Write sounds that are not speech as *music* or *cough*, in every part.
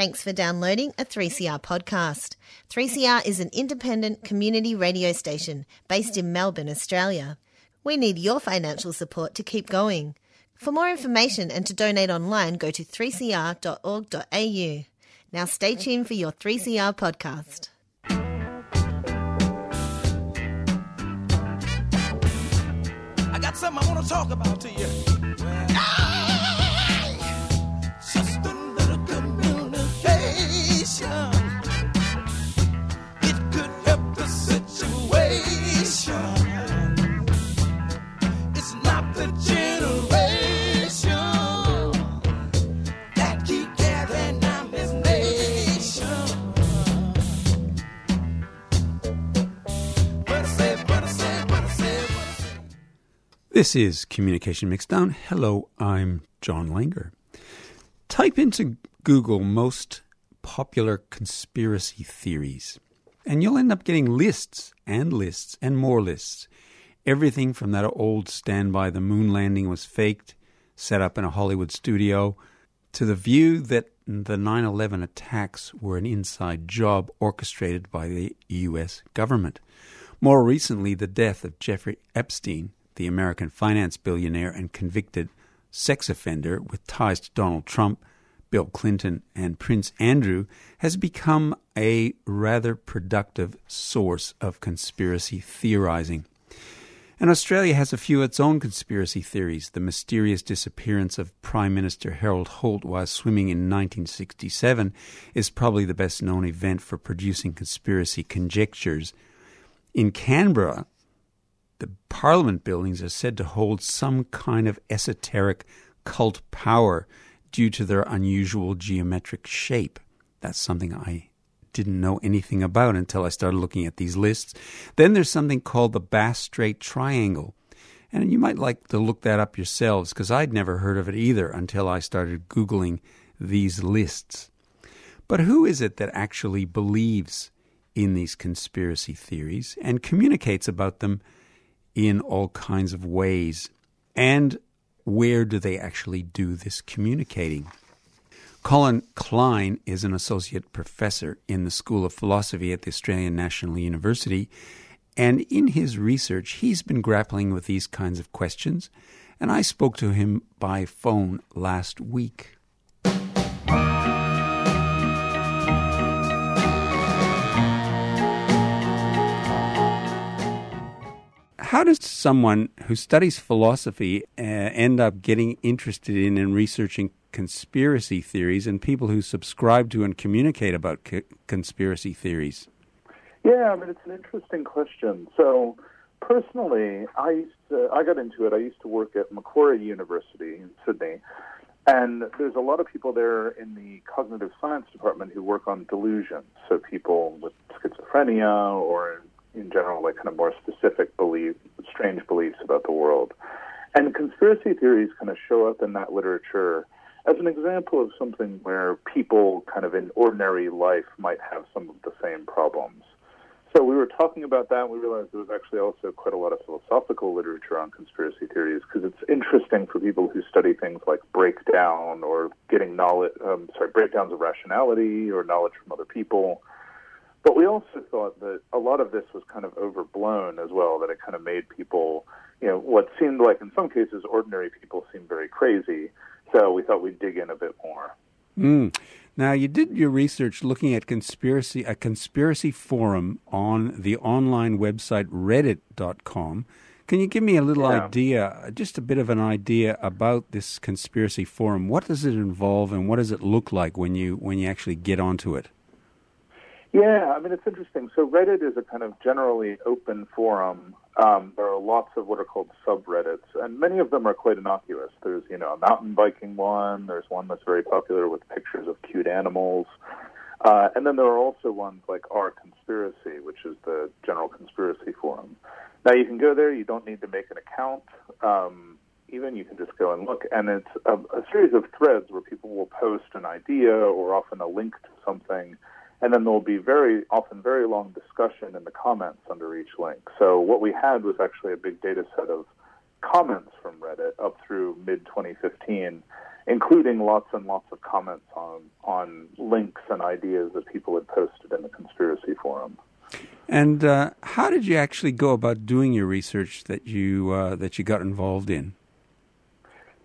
Thanks for downloading a 3CR podcast. 3CR is an independent community radio station based in Melbourne, Australia. We need your financial support to keep going. For more information and to donate online, go to 3cr.org.au. Now stay tuned for your 3CR podcast. I got something I want to talk about to you. Just This is Communication Mixdown. Hello, I'm John Langer. Type into Google most popular conspiracy theories, and you'll end up getting lists and lists and more lists. Everything from that old standby the moon landing was faked, set up in a Hollywood studio, to the view that the 9 11 attacks were an inside job orchestrated by the U.S. government. More recently, the death of Jeffrey Epstein, the American finance billionaire and convicted sex offender with ties to Donald Trump, Bill Clinton, and Prince Andrew, has become a rather productive source of conspiracy theorizing. And Australia has a few of its own conspiracy theories. The mysterious disappearance of Prime Minister Harold Holt while swimming in 1967 is probably the best known event for producing conspiracy conjectures. In Canberra, the Parliament buildings are said to hold some kind of esoteric cult power due to their unusual geometric shape. That's something I didn't know anything about until I started looking at these lists. Then there's something called the Bass Strait Triangle. And you might like to look that up yourselves because I'd never heard of it either until I started Googling these lists. But who is it that actually believes in these conspiracy theories and communicates about them in all kinds of ways? And where do they actually do this communicating? Colin Klein is an associate professor in the School of Philosophy at the Australian National University. And in his research, he's been grappling with these kinds of questions. And I spoke to him by phone last week. How does someone who studies philosophy uh, end up getting interested in and researching conspiracy theories and people who subscribe to and communicate about co- conspiracy theories? Yeah, I mean it's an interesting question. So personally, I used to, I got into it. I used to work at Macquarie University in Sydney, and there's a lot of people there in the cognitive science department who work on delusions. So people with schizophrenia or in general like kind of more specific belief, strange beliefs about the world. And conspiracy theories kind of show up in that literature as an example of something where people kind of in ordinary life might have some of the same problems. So we were talking about that, and we realized there was actually also quite a lot of philosophical literature on conspiracy theories because it's interesting for people who study things like breakdown or getting knowledge, um, sorry, breakdowns of rationality or knowledge from other people. But we also thought that a lot of this was kind of overblown as well, that it kind of made people, you know, what seemed like in some cases ordinary people seemed very crazy. So we thought we'd dig in a bit more. Mm. Now, you did your research looking at conspiracy, a conspiracy forum on the online website reddit.com. Can you give me a little Yeah. idea, just a bit of an idea about this conspiracy forum? What does it involve and what does it look like when you when you actually get onto it? Yeah, I mean, it's interesting. So Reddit is a kind of generally open forum. Um, there are lots of what are called subreddits, and many of them are quite innocuous. There's, you know, a mountain biking one. There's one that's very popular with pictures of cute animals. Uh, and then there are also ones like R Conspiracy, which is the general conspiracy forum. Now, you can go there. You don't need to make an account. Um, even you can just go and look. And it's a, a series of threads where people will post an idea or often a link to something and then there'll be very often very long discussion in the comments under each link. So what we had was actually a big data set of comments from Reddit up through mid 2015, including lots and lots of comments on on links and ideas that people had posted in the conspiracy forum. And uh, how did you actually go about doing your research that you uh, that you got involved in?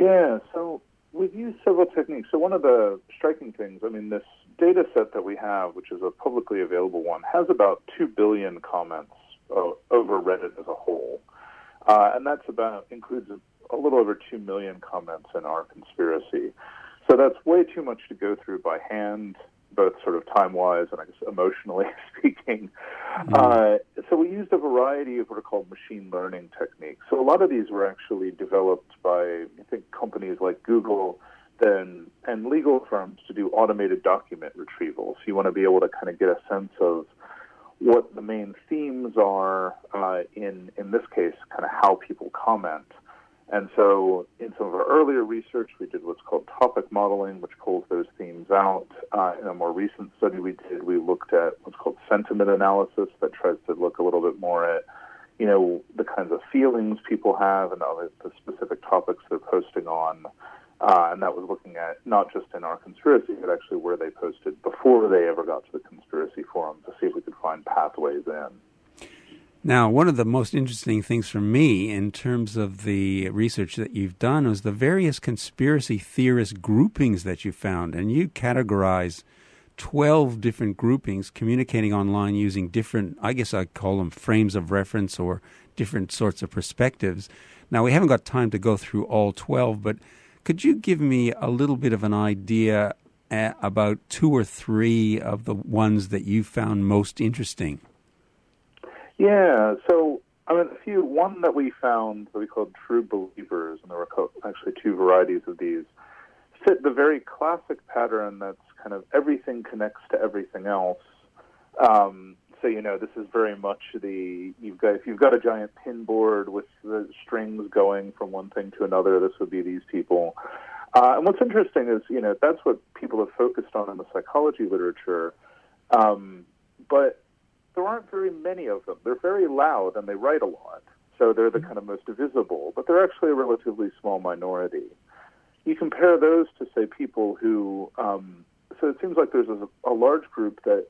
Yeah, so we've used several techniques. So one of the striking things, I mean, this data set that we have, which is a publicly available one, has about two billion comments uh, over Reddit as a whole, uh, and that's about includes a, a little over two million comments in our conspiracy. So that's way too much to go through by hand both sort of time wise and I guess emotionally *laughs* speaking. Mm-hmm. Uh, so we used a variety of what are called machine learning techniques. So a lot of these were actually developed by I think companies like Google then and legal firms to do automated document retrieval. So you want to be able to kind of get a sense of what the main themes are uh, in in this case, kind of how people comment. And so, in some of our earlier research, we did what's called topic modeling, which pulls those themes out. Uh, in a more recent study we did, we looked at what's called sentiment analysis, that tries to look a little bit more at, you know, the kinds of feelings people have and the specific topics they're posting on. Uh, and that was looking at not just in our conspiracy, but actually where they posted before they ever got to the conspiracy forum to see if we could find pathways in. Now, one of the most interesting things for me in terms of the research that you've done was the various conspiracy theorist groupings that you found. And you categorize 12 different groupings communicating online using different, I guess I'd call them frames of reference or different sorts of perspectives. Now, we haven't got time to go through all 12, but could you give me a little bit of an idea uh, about two or three of the ones that you found most interesting? Yeah, so I mean, a few. One that we found that we called true believers, and there were actually two varieties of these, fit the very classic pattern that's kind of everything connects to everything else. Um, so you know, this is very much the you've got if you've got a giant pin board with the strings going from one thing to another, this would be these people. Uh, and what's interesting is, you know, that's what people have focused on in the psychology literature. Um, but there aren't very many of them. They're very loud and they write a lot, so they're the kind of most visible, but they're actually a relatively small minority. You compare those to, say, people who, um, so it seems like there's a, a large group that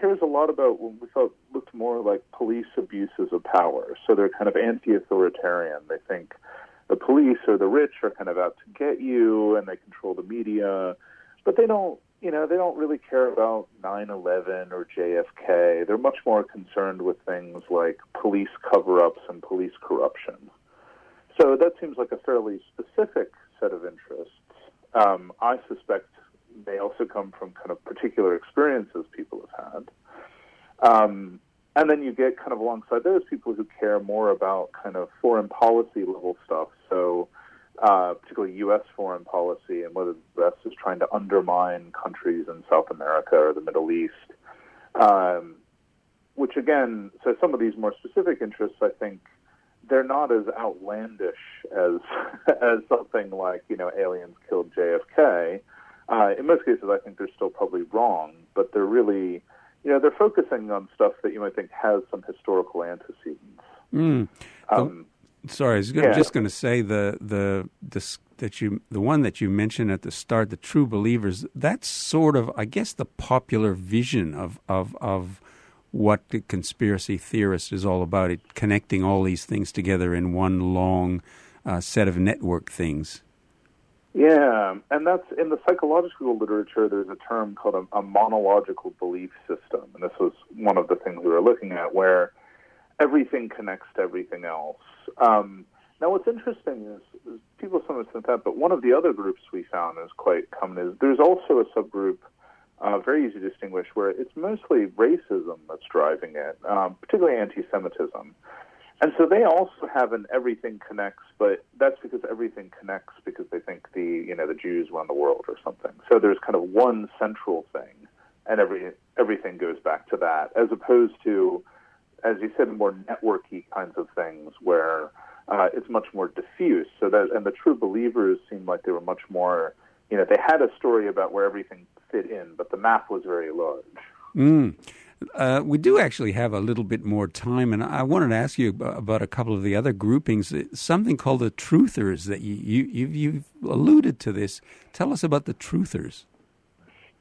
cares a lot about what we thought looked more like police abuses of power. So they're kind of anti authoritarian. They think the police or the rich are kind of out to get you and they control the media, but they don't you know, they don't really care about 9 11 or JFK. They're much more concerned with things like police cover ups and police corruption. So that seems like a fairly specific set of interests. Um, I suspect they also come from kind of particular experiences people have had. Um, and then you get kind of alongside those people who care more about kind of foreign policy level stuff. So, uh, particularly U.S. foreign policy and whether the U.S. is trying to undermine countries in South America or the Middle East. Um, which again, so some of these more specific interests, I think, they're not as outlandish as *laughs* as something like you know aliens killed JFK. Uh, in most cases, I think they're still probably wrong, but they're really, you know, they're focusing on stuff that you might think has some historical antecedents. Mm. Um, sorry, I was yeah. just going to say the the this that you the one that you mentioned at the start, the true believers. That's sort of, I guess, the popular vision of of of what the conspiracy theorist is all about. It connecting all these things together in one long uh, set of network things. Yeah, and that's in the psychological literature. There's a term called a, a monological belief system, and this was one of the things we were looking at, where everything connects to everything else. Um, now, what's interesting is, is people sometimes think that, but one of the other groups we found is quite common is there's also a subgroup, uh, very easy to distinguish, where it's mostly racism that's driving it, um, particularly anti-Semitism. And so they also have an everything connects, but that's because everything connects because they think the you know the Jews run the world or something. So there's kind of one central thing, and every everything goes back to that, as opposed to as you said, more networky kinds of things where uh, it's much more diffuse. So that and the true believers seemed like they were much more. You know, they had a story about where everything fit in, but the map was very large. Mm. Uh, we do actually have a little bit more time, and I wanted to ask you about a couple of the other groupings. Something called the Truthers that you, you you've alluded to this. Tell us about the Truthers.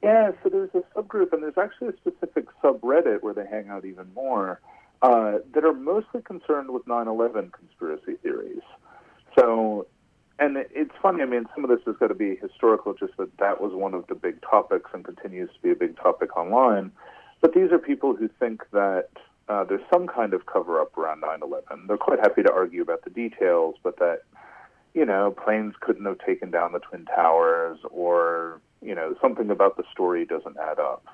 Yeah, so there's a subgroup, and there's actually a specific subreddit where they hang out even more uh, that are mostly concerned with 9/11 conspiracy theories. So, and it's funny. I mean, some of this has got to be historical, just that that was one of the big topics and continues to be a big topic online. But these are people who think that uh, there's some kind of cover up around 9/11. They're quite happy to argue about the details, but that you know planes couldn't have taken down the twin towers, or you know something about the story doesn't add up.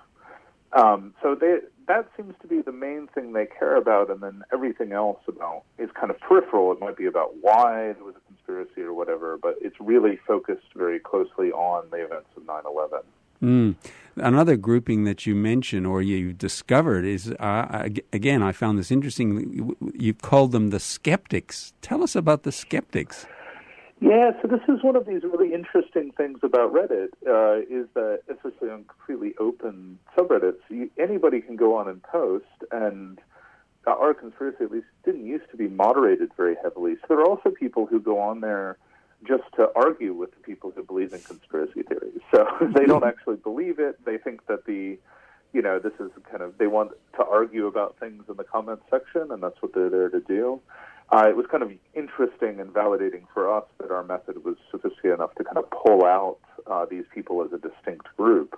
Um, so they, that seems to be the main thing they care about, and then everything else about is kind of peripheral. It might be about why there was a conspiracy or whatever, but it's really focused very closely on the events of 9/11. Mm. Another grouping that you mentioned or you discovered is, uh, again, I found this interesting. You called them the skeptics. Tell us about the skeptics. Yeah, so this is one of these really interesting things about Reddit uh, is that, especially on completely open subreddits, you, anybody can go on and post, and our conspiracy at least didn't used to be moderated very heavily. So there are also people who go on there just to argue with the people who believe in conspiracy theories. So *laughs* they don't actually believe it. They think that the, you know, this is kind of, they want to argue about things in the comments section, and that's what they're there to do. Uh, it was kind of interesting and validating for us that our method was sophisticated enough to kind of pull out uh, these people as a distinct group.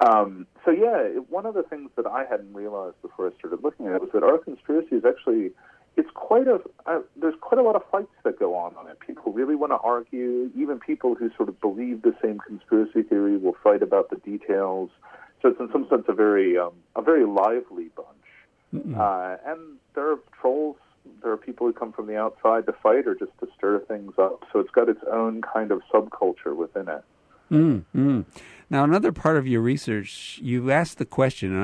Um, so yeah, it, one of the things that I hadn't realized before I started looking at it was that our conspiracy is actually it's quite a uh, there's quite a lot of fights that go on on it. People really want to argue. Even people who sort of believe the same conspiracy theory will fight about the details. So it's in some sense a very um, a very lively bunch. Mm-hmm. Uh, and there are trolls. There are people who come from the outside to fight or just to stir things up. So it's got its own kind of subculture within it. Mm-hmm. Now, another part of your research, you asked the question, and